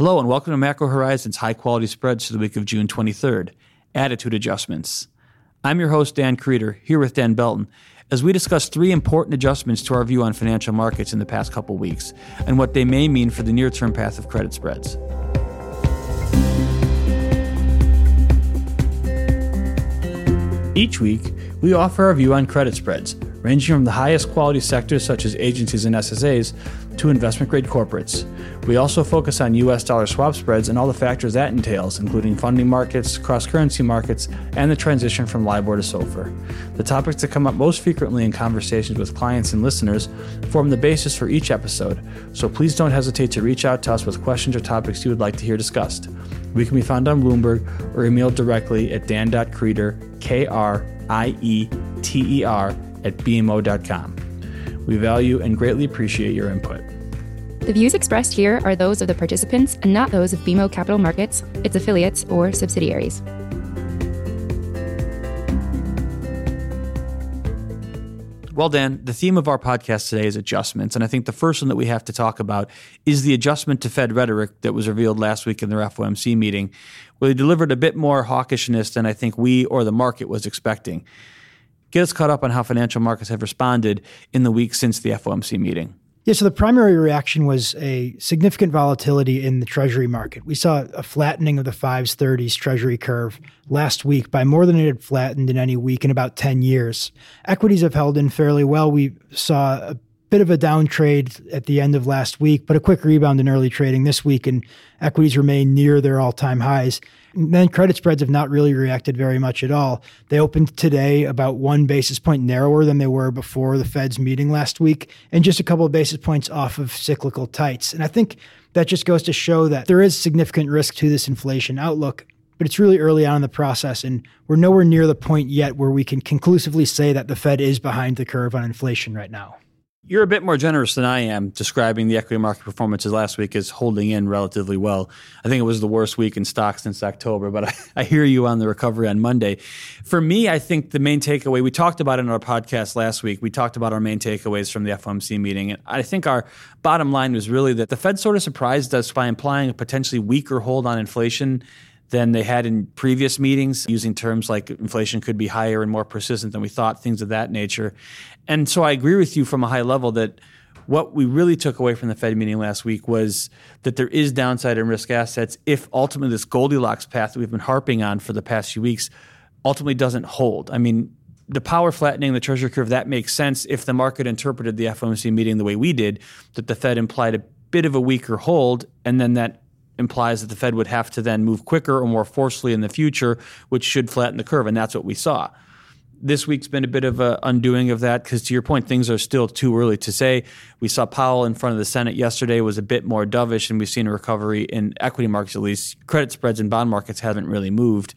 Hello, and welcome to Macro Horizons High Quality Spreads for the week of June 23rd Attitude Adjustments. I'm your host, Dan Krieter, here with Dan Belton, as we discuss three important adjustments to our view on financial markets in the past couple weeks and what they may mean for the near term path of credit spreads. Each week, we offer our view on credit spreads, ranging from the highest quality sectors such as agencies and SSAs to investment grade corporates. We also focus on US dollar swap spreads and all the factors that entails, including funding markets, cross currency markets, and the transition from LIBOR to SOFR. The topics that come up most frequently in conversations with clients and listeners form the basis for each episode, so please don't hesitate to reach out to us with questions or topics you would like to hear discussed. We can be found on Bloomberg or emailed directly at dan.krieter, K R I E T E R, at bmo.com. We value and greatly appreciate your input. The views expressed here are those of the participants and not those of BMO Capital Markets, its affiliates, or subsidiaries. Well, Dan, the theme of our podcast today is adjustments. And I think the first one that we have to talk about is the adjustment to Fed rhetoric that was revealed last week in their FOMC meeting, where they delivered a bit more hawkishness than I think we or the market was expecting. Get us caught up on how financial markets have responded in the week since the FOMC meeting. Yeah, so the primary reaction was a significant volatility in the Treasury market. We saw a flattening of the 5s, 30s Treasury curve last week by more than it had flattened in any week in about 10 years. Equities have held in fairly well. We saw a bit of a downtrade at the end of last week, but a quick rebound in early trading this week, and equities remain near their all time highs. Then credit spreads have not really reacted very much at all. They opened today about one basis point narrower than they were before the Fed's meeting last week, and just a couple of basis points off of cyclical tights. And I think that just goes to show that there is significant risk to this inflation outlook. But it's really early on in the process, and we're nowhere near the point yet where we can conclusively say that the Fed is behind the curve on inflation right now. You're a bit more generous than I am describing the equity market performances last week as holding in relatively well. I think it was the worst week in stocks since October, but I, I, hear you on the recovery on Monday. For me, I think the main takeaway, we talked about in our podcast last week. We talked about our main takeaways from the FOMC meeting. And I think our bottom line was really that the Fed sort of surprised us by implying a potentially weaker hold on inflation than they had in previous meetings, using terms like inflation could be higher and more persistent than we thought, things of that nature. And so I agree with you from a high level that what we really took away from the Fed meeting last week was that there is downside in risk assets if ultimately this Goldilocks path that we've been harping on for the past few weeks ultimately doesn't hold. I mean, the power flattening the treasury curve that makes sense if the market interpreted the FOMC meeting the way we did that the Fed implied a bit of a weaker hold and then that implies that the Fed would have to then move quicker or more forcefully in the future, which should flatten the curve. And that's what we saw. This week's been a bit of an undoing of that because, to your point, things are still too early to say. We saw Powell in front of the Senate yesterday was a bit more dovish, and we've seen a recovery in equity markets at least. Credit spreads and bond markets haven't really moved.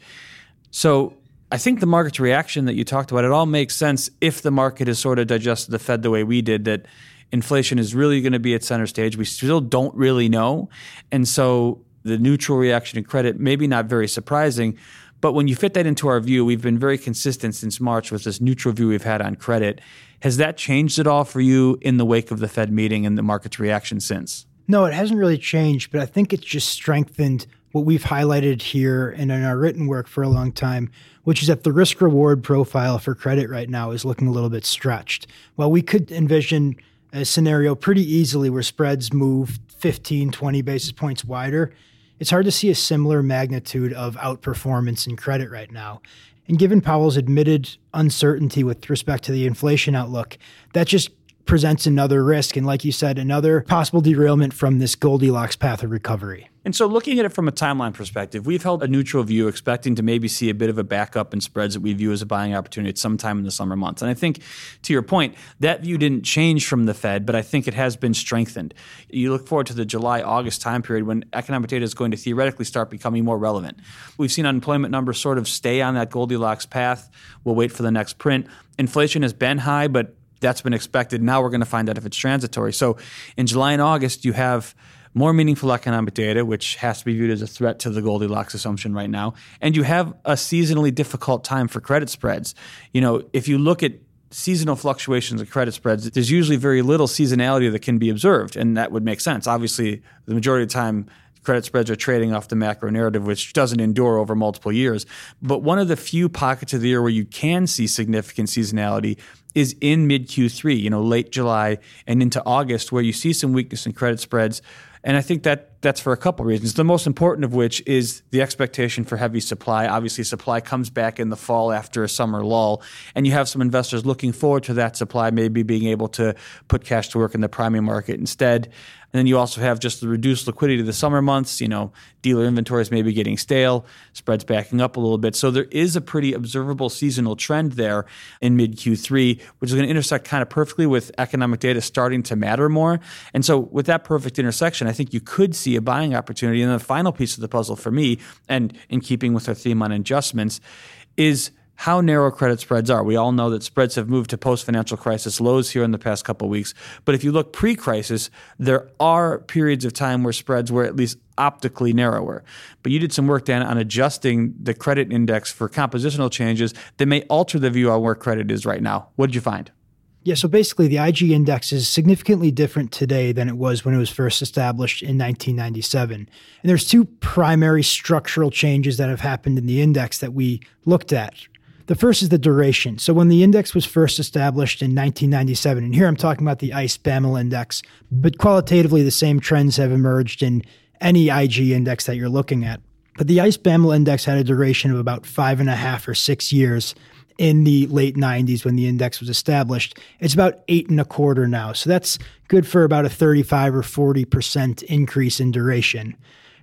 So I think the market's reaction that you talked about, it all makes sense if the market has sort of digested the Fed the way we did, that inflation is really going to be at center stage. We still don't really know. And so the neutral reaction to credit, maybe not very surprising. But when you fit that into our view, we've been very consistent since March with this neutral view we've had on credit. Has that changed at all for you in the wake of the Fed meeting and the market's reaction since? No, it hasn't really changed, but I think it's just strengthened what we've highlighted here and in our written work for a long time, which is that the risk reward profile for credit right now is looking a little bit stretched. While we could envision a scenario pretty easily where spreads move 15, 20 basis points wider, it's hard to see a similar magnitude of outperformance in credit right now. And given Powell's admitted uncertainty with respect to the inflation outlook, that just presents another risk. And like you said, another possible derailment from this Goldilocks path of recovery. And so, looking at it from a timeline perspective, we've held a neutral view, expecting to maybe see a bit of a backup in spreads that we view as a buying opportunity at some time in the summer months. And I think, to your point, that view didn't change from the Fed, but I think it has been strengthened. You look forward to the July August time period when economic data is going to theoretically start becoming more relevant. We've seen unemployment numbers sort of stay on that Goldilocks path. We'll wait for the next print. Inflation has been high, but that's been expected. Now we're going to find out if it's transitory. So, in July and August, you have more meaningful economic data, which has to be viewed as a threat to the Goldilocks assumption right now. And you have a seasonally difficult time for credit spreads. You know, if you look at seasonal fluctuations of credit spreads, there's usually very little seasonality that can be observed, and that would make sense. Obviously, the majority of the time, credit spreads are trading off the macro narrative, which doesn't endure over multiple years. But one of the few pockets of the year where you can see significant seasonality is in mid Q3, you know, late July and into August, where you see some weakness in credit spreads. And I think that that's for a couple reasons. The most important of which is the expectation for heavy supply. Obviously, supply comes back in the fall after a summer lull, and you have some investors looking forward to that supply maybe being able to put cash to work in the primary market instead. And then you also have just the reduced liquidity of the summer months. You know, dealer inventories may be getting stale, spreads backing up a little bit. So there is a pretty observable seasonal trend there in mid Q3, which is going to intersect kind of perfectly with economic data starting to matter more. And so with that perfect intersection, I think you could see a buying opportunity. And the final piece of the puzzle for me, and in keeping with our theme on adjustments, is – how narrow credit spreads are. We all know that spreads have moved to post financial crisis lows here in the past couple weeks. But if you look pre crisis, there are periods of time where spreads were at least optically narrower. But you did some work, Dan, on adjusting the credit index for compositional changes that may alter the view on where credit is right now. What did you find? Yeah, so basically, the IG index is significantly different today than it was when it was first established in 1997. And there's two primary structural changes that have happened in the index that we looked at the first is the duration. So when the index was first established in 1997, and here I'm talking about the ICE BAML index, but qualitatively the same trends have emerged in any IG index that you're looking at. But the ICE BAML index had a duration of about five and a half or six years in the late 90s when the index was established. It's about eight and a quarter now. So that's good for about a 35 or 40% increase in duration.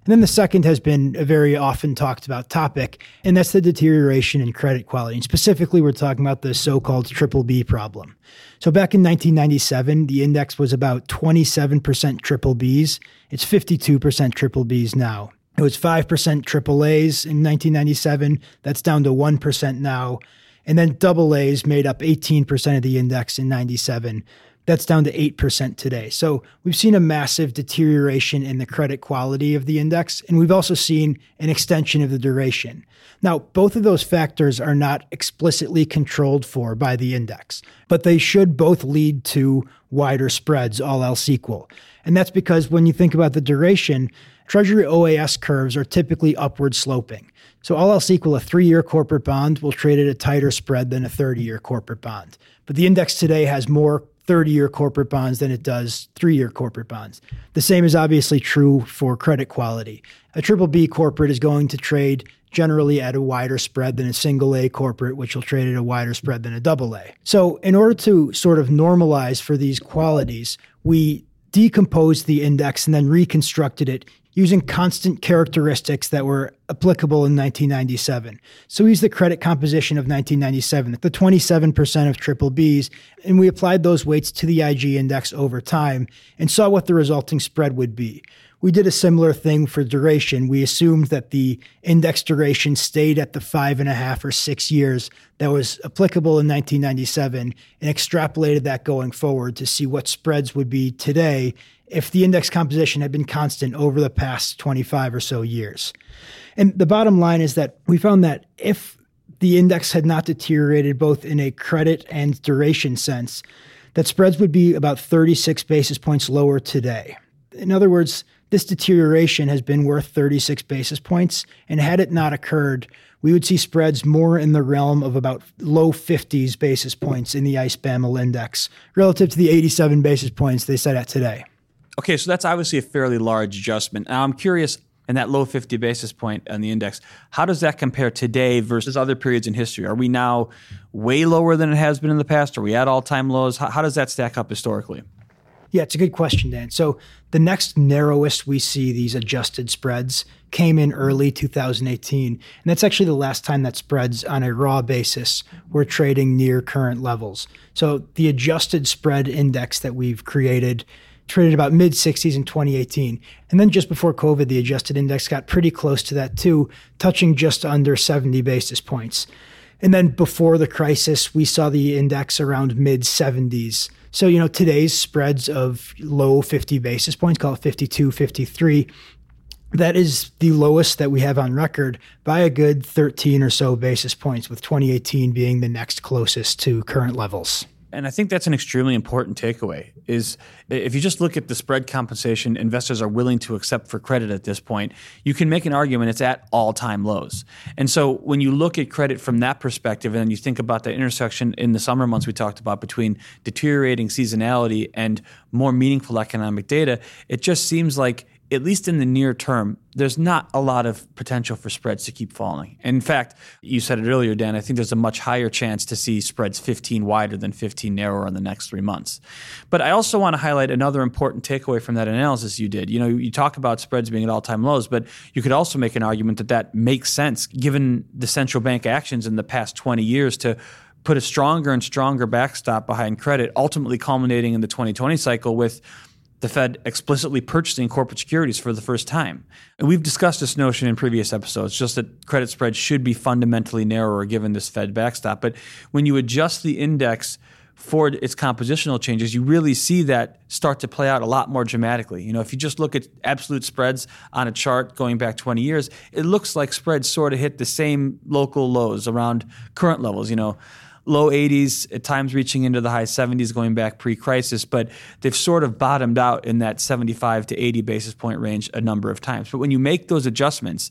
And then the second has been a very often talked about topic, and that's the deterioration in credit quality. And specifically, we're talking about the so called triple B problem. So back in 1997, the index was about 27% triple Bs. It's 52% triple Bs now. It was 5% triple A's in 1997. That's down to 1% now. And then double A's made up 18% of the index in 97. That's down to 8% today. So we've seen a massive deterioration in the credit quality of the index, and we've also seen an extension of the duration. Now, both of those factors are not explicitly controlled for by the index, but they should both lead to wider spreads, all else equal. And that's because when you think about the duration, Treasury OAS curves are typically upward sloping. So, all else equal, a three year corporate bond will trade at a tighter spread than a 30 year corporate bond. But the index today has more 30 year corporate bonds than it does three year corporate bonds. The same is obviously true for credit quality. A triple B corporate is going to trade generally at a wider spread than a single A corporate, which will trade at a wider spread than a double A. So, in order to sort of normalize for these qualities, we decomposed the index and then reconstructed it using constant characteristics that were applicable in 1997. So we used the credit composition of 1997, the 27% of triple Bs, and we applied those weights to the IG index over time and saw what the resulting spread would be. We did a similar thing for duration. We assumed that the index duration stayed at the five and a half or six years that was applicable in 1997 and extrapolated that going forward to see what spreads would be today if the index composition had been constant over the past 25 or so years. And the bottom line is that we found that if the index had not deteriorated both in a credit and duration sense, that spreads would be about 36 basis points lower today. In other words, this deterioration has been worth 36 basis points, and had it not occurred, we would see spreads more in the realm of about low 50s basis points in the ICE BAML index relative to the 87 basis points they set at today. Okay, so that's obviously a fairly large adjustment. Now I'm curious, in that low 50 basis point on the index, how does that compare today versus other periods in history? Are we now way lower than it has been in the past? Are we at all time lows? How, how does that stack up historically? Yeah, it's a good question, Dan. So the next narrowest we see these adjusted spreads came in early 2018. And that's actually the last time that spreads on a raw basis were trading near current levels. So the adjusted spread index that we've created traded about mid 60s in 2018. And then just before COVID, the adjusted index got pretty close to that too, touching just under 70 basis points. And then before the crisis, we saw the index around mid 70s. So, you know, today's spreads of low 50 basis points, call it 52, 53, that is the lowest that we have on record by a good 13 or so basis points, with 2018 being the next closest to current levels. And I think that's an extremely important takeaway is if you just look at the spread compensation investors are willing to accept for credit at this point, you can make an argument it's at all-time lows. And so when you look at credit from that perspective and you think about the intersection in the summer months we talked about between deteriorating seasonality and more meaningful economic data, it just seems like at least in the near term, there's not a lot of potential for spreads to keep falling. In fact, you said it earlier, Dan, I think there's a much higher chance to see spreads 15 wider than 15 narrower in the next three months. But I also want to highlight another important takeaway from that analysis you did. You know, you talk about spreads being at all time lows, but you could also make an argument that that makes sense given the central bank actions in the past 20 years to put a stronger and stronger backstop behind credit, ultimately culminating in the 2020 cycle with the Fed explicitly purchasing corporate securities for the first time. And we've discussed this notion in previous episodes, just that credit spreads should be fundamentally narrower given this Fed backstop. But when you adjust the index for its compositional changes, you really see that start to play out a lot more dramatically. You know, if you just look at absolute spreads on a chart going back 20 years, it looks like spreads sort of hit the same local lows around current levels. You know, low 80s, at times reaching into the high 70s going back pre crisis, but they've sort of bottomed out in that 75 to 80 basis point range a number of times. But when you make those adjustments,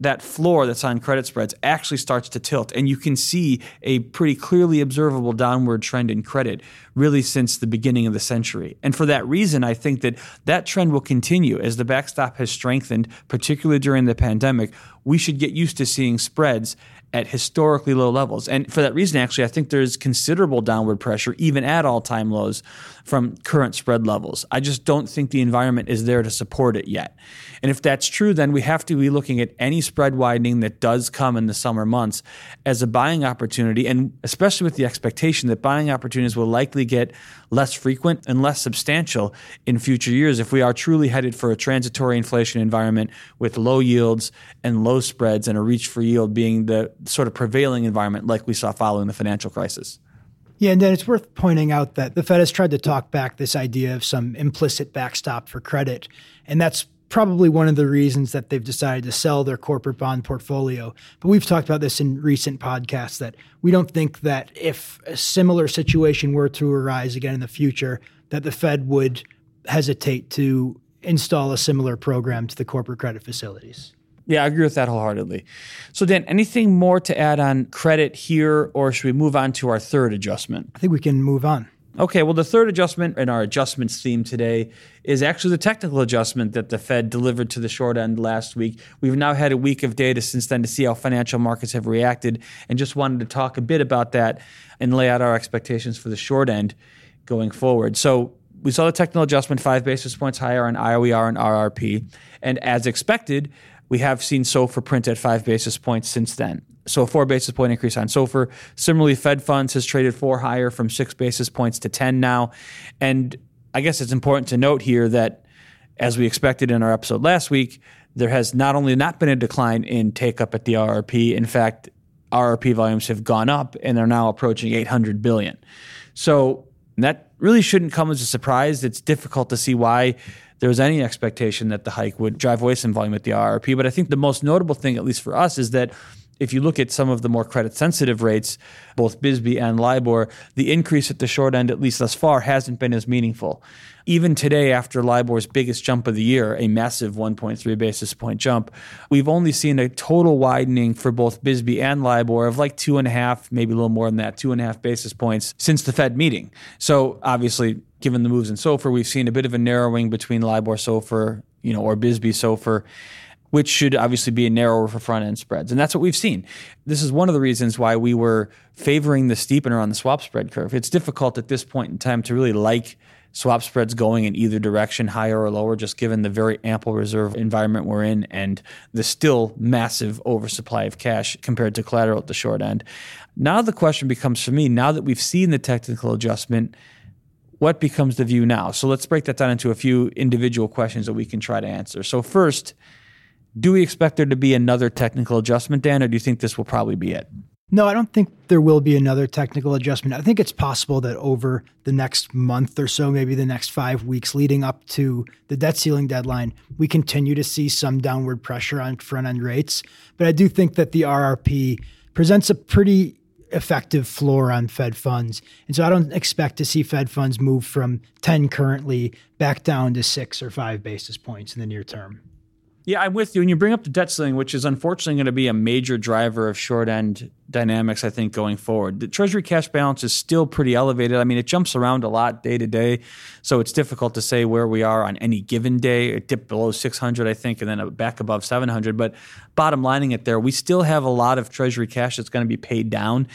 that floor that's on credit spreads actually starts to tilt, and you can see a pretty clearly observable downward trend in credit really since the beginning of the century. And for that reason, I think that that trend will continue as the backstop has strengthened, particularly during the pandemic. We should get used to seeing spreads at historically low levels. And for that reason, actually, I think there's considerable downward pressure, even at all time lows, from current spread levels. I just don't think the environment is there to support it yet. And if that's true, then we have to be looking at any spread widening that does come in the summer months as a buying opportunity, and especially with the expectation that buying opportunities will likely get less frequent and less substantial in future years if we are truly headed for a transitory inflation environment with low yields and low spreads and a reach for yield being the sort of prevailing environment like we saw following the financial crisis. Yeah, and then it's worth pointing out that the Fed has tried to talk back this idea of some implicit backstop for credit. And that's probably one of the reasons that they've decided to sell their corporate bond portfolio. But we've talked about this in recent podcasts that we don't think that if a similar situation were to arise again in the future, that the Fed would hesitate to install a similar program to the corporate credit facilities. Yeah, I agree with that wholeheartedly. So, Dan, anything more to add on credit here, or should we move on to our third adjustment? I think we can move on. Okay, well, the third adjustment in our adjustments theme today is actually the technical adjustment that the Fed delivered to the short end last week. We've now had a week of data since then to see how financial markets have reacted, and just wanted to talk a bit about that and lay out our expectations for the short end going forward. So, we saw the technical adjustment five basis points higher on IOER and RRP, and as expected, we have seen SOFR print at five basis points since then. So a four basis point increase on SOFR. Similarly, Fed funds has traded four higher from six basis points to 10 now. And I guess it's important to note here that, as we expected in our episode last week, there has not only not been a decline in take up at the RRP, in fact, RRP volumes have gone up and are now approaching 800 billion. So that really shouldn't come as a surprise. It's difficult to see why there was any expectation that the hike would drive away some volume at the RRP. But I think the most notable thing, at least for us, is that if you look at some of the more credit sensitive rates, both BSBY and LIBOR, the increase at the short end, at least thus far, hasn't been as meaningful. Even today, after LIBOR's biggest jump of the year, a massive 1.3 basis point jump, we've only seen a total widening for both BSBY and LIBOR of like two and a half, maybe a little more than that, two and a half basis points since the Fed meeting. So obviously, given the moves in SOFR, we've seen a bit of a narrowing between LIBOR SOFR, you know, or BSBY SOFR which should obviously be a narrower for front end spreads. And that's what we've seen. This is one of the reasons why we were favoring the steepener on the swap spread curve. It's difficult at this point in time to really like swap spreads going in either direction, higher or lower, just given the very ample reserve environment we're in and the still massive oversupply of cash compared to collateral at the short end. Now the question becomes for me, now that we've seen the technical adjustment, what becomes the view now? So let's break that down into a few individual questions that we can try to answer. So first, do we expect there to be another technical adjustment, Dan, or do you think this will probably be it? No, I don't think there will be another technical adjustment. I think it's possible that over the next month or so, maybe the next five weeks leading up to the debt ceiling deadline, we continue to see some downward pressure on front end rates. But I do think that the RRP presents a pretty effective floor on Fed funds. And so I don't expect to see Fed funds move from 10 currently back down to six or five basis points in the near term. Yeah, I'm with you. And you bring up the debt ceiling, which is unfortunately going to be a major driver of short end dynamics, I think, going forward. The Treasury cash balance is still pretty elevated. I mean, it jumps around a lot day to day. So it's difficult to say where we are on any given day. It dipped below 600, I think, and then back above 700. But bottom lining it there, we still have a lot of Treasury cash that's going to be paid down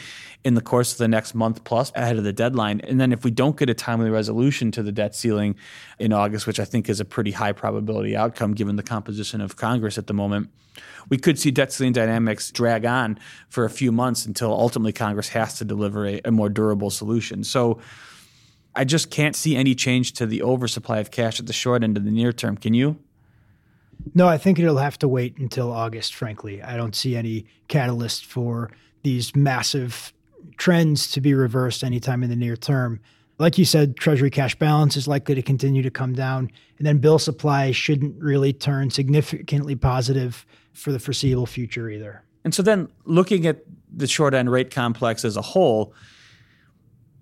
in the course of the next month plus ahead of the deadline. And then if we don't get a timely resolution to the debt ceiling in August, which I think is a pretty high probability outcome given the composition of Congress at the moment, we could see debt ceiling dynamics drag on for a few months until ultimately Congress has to deliver a, a more durable solution. So I just can't see any change to the oversupply of cash at the short end of the near term. Can you? No, I think it'll have to wait until August, frankly. I don't see any catalyst for these massive trends to be reversed anytime in the near term. Like you said, Treasury cash balance is likely to continue to come down, and then bill supply shouldn't really turn significantly positive for the foreseeable future either. And so then looking at the short end rate complex as a whole,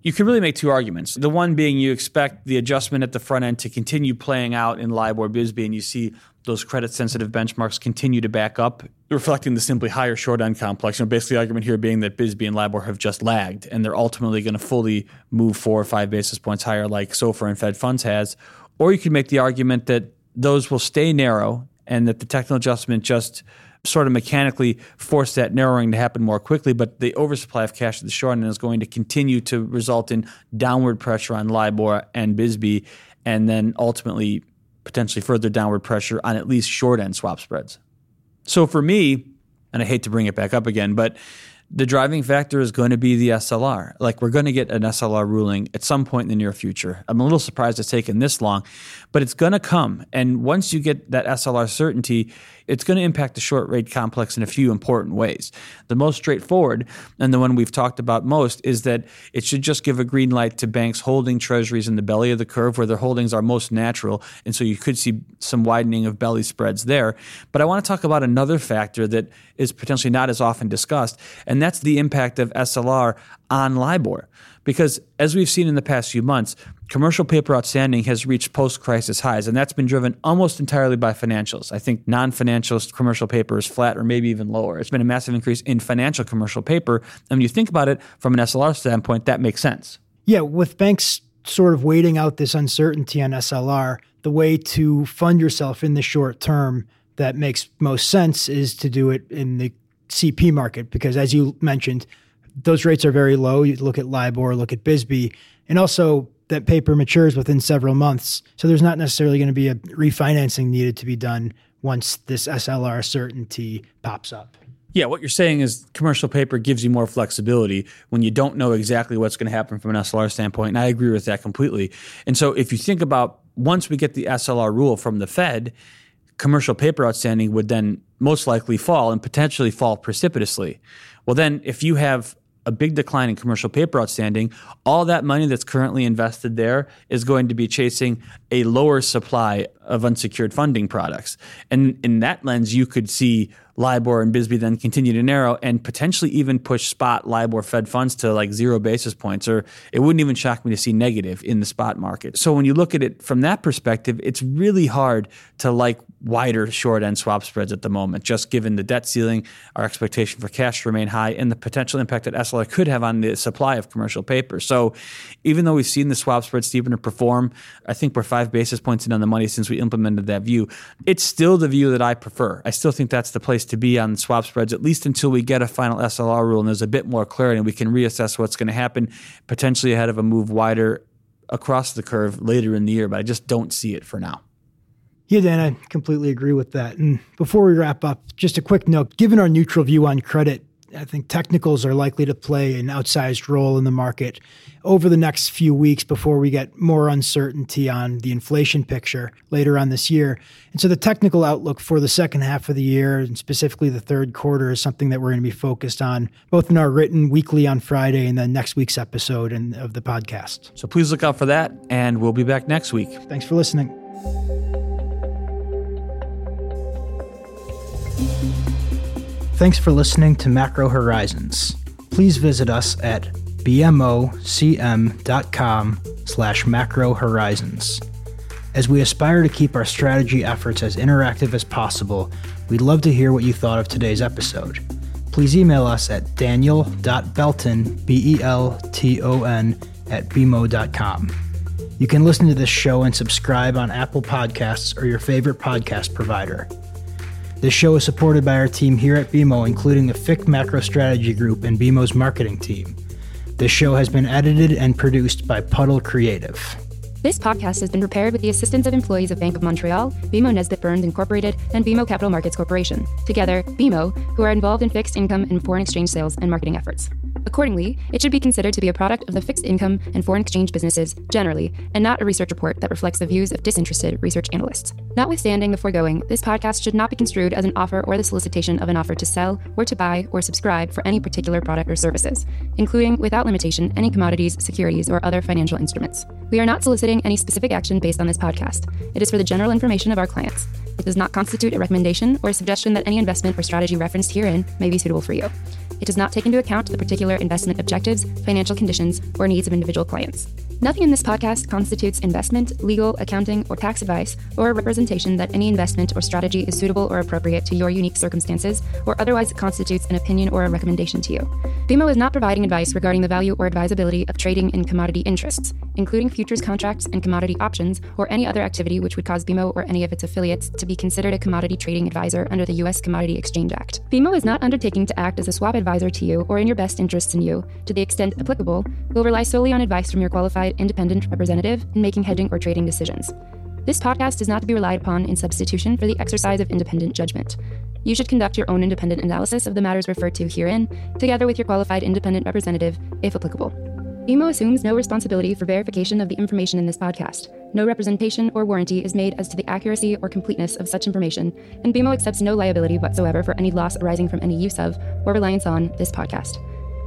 you can really make two arguments. The one being you expect the adjustment at the front end to continue playing out in LIBOR BSBY, and you see those credit sensitive benchmarks continue to back up, reflecting the simply higher short end complex. You know, basically, the argument here being that BSBY and LIBOR have just lagged, and they're ultimately going to fully move four or five basis points higher, like SOFR and Fed funds has. Or you could make the argument that those will stay narrow and that the technical adjustment just sort of mechanically forced that narrowing to happen more quickly, but the oversupply of cash at the short end is going to continue to result in downward pressure on LIBOR and BSBY, and then ultimately potentially further downward pressure on at least short end swap spreads. So for me, and I hate to bring it back up again, but the driving factor is going to be the SLR. Like we're going to get an SLR ruling at some point in the near future. I'm a little surprised it's taken this long, but it's going to come. And once you get that SLR certainty, it's going to impact the short rate complex in a few important ways. The most straightforward, and the one we've talked about most, is that it should just give a green light to banks holding treasuries in the belly of the curve where their holdings are most natural. And so you could see some widening of belly spreads there. But I want to talk about another factor that is potentially not as often discussed, and that's the impact of SLR on LIBOR. Because as we've seen in the past few months, commercial paper outstanding has reached post crisis highs, and that's been driven almost entirely by financials. I think non financial commercial paper is flat or maybe even lower. It's been a massive increase in financial commercial paper. And when you think about it from an SLR standpoint, that makes sense. Yeah, with banks sort of waiting out this uncertainty on SLR, the way to fund yourself in the short term that makes most sense is to do it in the CP market because, as you mentioned, those rates are very low. You look at LIBOR, look at BSBY, and also that paper matures within several months. So there's not necessarily going to be a refinancing needed to be done once this SLR certainty pops up. Yeah, what you're saying is commercial paper gives you more flexibility when you don't know exactly what's going to happen from an SLR standpoint. And I agree with that completely. And so if you think about once we get the SLR rule from the Fed, commercial paper outstanding would then most likely fall and potentially fall precipitously. Well, then if you have a big decline in commercial paper outstanding, all that money that's currently invested there is going to be chasing a lower supply of unsecured funding products. And in that lens, you could see LIBOR and BSBY then continue to narrow and potentially even push spot LIBOR Fed funds to like zero basis points, or it wouldn't even shock me to see negative in the spot market. So when you look at it from that perspective, it's really hard to like wider short end swap spreads at the moment, just given the debt ceiling, our expectation for cash to remain high, and the potential impact that SLR could have on the supply of commercial paper. So even though we've seen the swap spread steepener perform, I think we're five basis points in on the money since we implemented that view. It's still the view that I prefer. I still think that's the place to be on swap spreads, at least until we get a final SLR rule and there's a bit more clarity and we can reassess what's going to happen, potentially ahead of a move wider across the curve later in the year. But I just don't see it for now. Yeah, Dan, I completely agree with that. And before we wrap up, just a quick note given our neutral view on credit, I think technicals are likely to play an outsized role in the market over the next few weeks before we get more uncertainty on the inflation picture later on this year. And so the technical outlook for the second half of the year and specifically the third quarter is something that we're going to be focused on both in our written weekly on Friday and then next week's episode and of the podcast. So please look out for that and we'll be back next week. Thanks for listening. Thanks for listening to Macro Horizons. please visit us at bmocm.com slash macro horizons. As we aspire to keep our strategy efforts as interactive as possible, we'd love to hear what you thought of today's episode. Please email us at daniel.belton, B-E-L-T-O-N, at bmo.com. You can listen to this show and subscribe on Apple Podcasts or your favorite podcast provider. This show is supported by our team here at BMO, including the FIC Macro Strategy Group and BMO's marketing team. This show has been edited and produced by Puddle Creative. This podcast has been prepared with the assistance of employees of Bank of Montreal, BMO Nesbitt Burns Incorporated, and BMO Capital Markets Corporation. Together, BMO, who are involved in fixed income and foreign exchange sales and marketing efforts. Accordingly, it should be considered to be a product of the fixed income and foreign exchange businesses generally, and not a research report that reflects the views of disinterested research analysts. Notwithstanding the foregoing, this podcast should not be construed as an offer or the solicitation of an offer to sell or to buy or subscribe for any particular product or services, including, without limitation, any commodities, securities, or other financial instruments. We are not soliciting any specific action based on this podcast. It is for the general information of our clients. It does not constitute a recommendation or a suggestion that any investment or strategy referenced herein may be suitable for you. It does not take into account the particular investment objectives, financial conditions, or needs of individual clients. Nothing in this podcast constitutes investment, legal, accounting, or tax advice, or a representation that any investment or strategy is suitable or appropriate to your unique circumstances, or otherwise constitutes an opinion or a recommendation to you. BMO is not providing advice regarding the value or advisability of trading in commodity interests, including futures contracts and commodity options, or any other activity which would cause BMO or any of its affiliates to be considered a commodity trading advisor under the U.S. Commodity Exchange Act. BMO is not undertaking to act as a swap advisor to you or in your best interests in you, to the extent applicable, will rely solely on advice from your qualified independent representative in making hedging or trading decisions. This podcast is not to be relied upon in substitution for the exercise of independent judgment. You should conduct your own independent analysis of the matters referred to herein, together with your qualified independent representative, if applicable. BMO assumes no responsibility for verification of the information in this podcast. No representation or warranty is made as to the accuracy or completeness of such information, and BMO accepts no liability whatsoever for any loss arising from any use of or reliance on this podcast.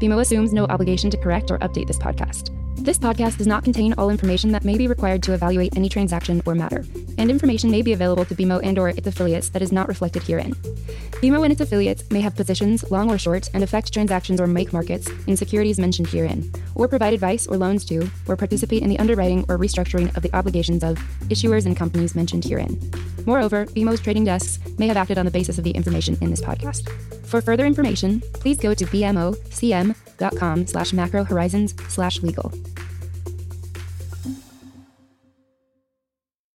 BMO assumes no obligation to correct or update this podcast. This podcast does not contain all information that may be required to evaluate any transaction or matter, and information may be available to BMO and or its affiliates that is not reflected herein. BMO and its affiliates may have positions, long or short, and affect transactions or make markets in securities mentioned herein, or provide advice or loans to, or participate in the underwriting or restructuring of the obligations of issuers and companies mentioned herein. Moreover, BMO's trading desks may have acted on the basis of the information in this podcast. For further information, please go to bmocm.com slash macro horizons slash legal.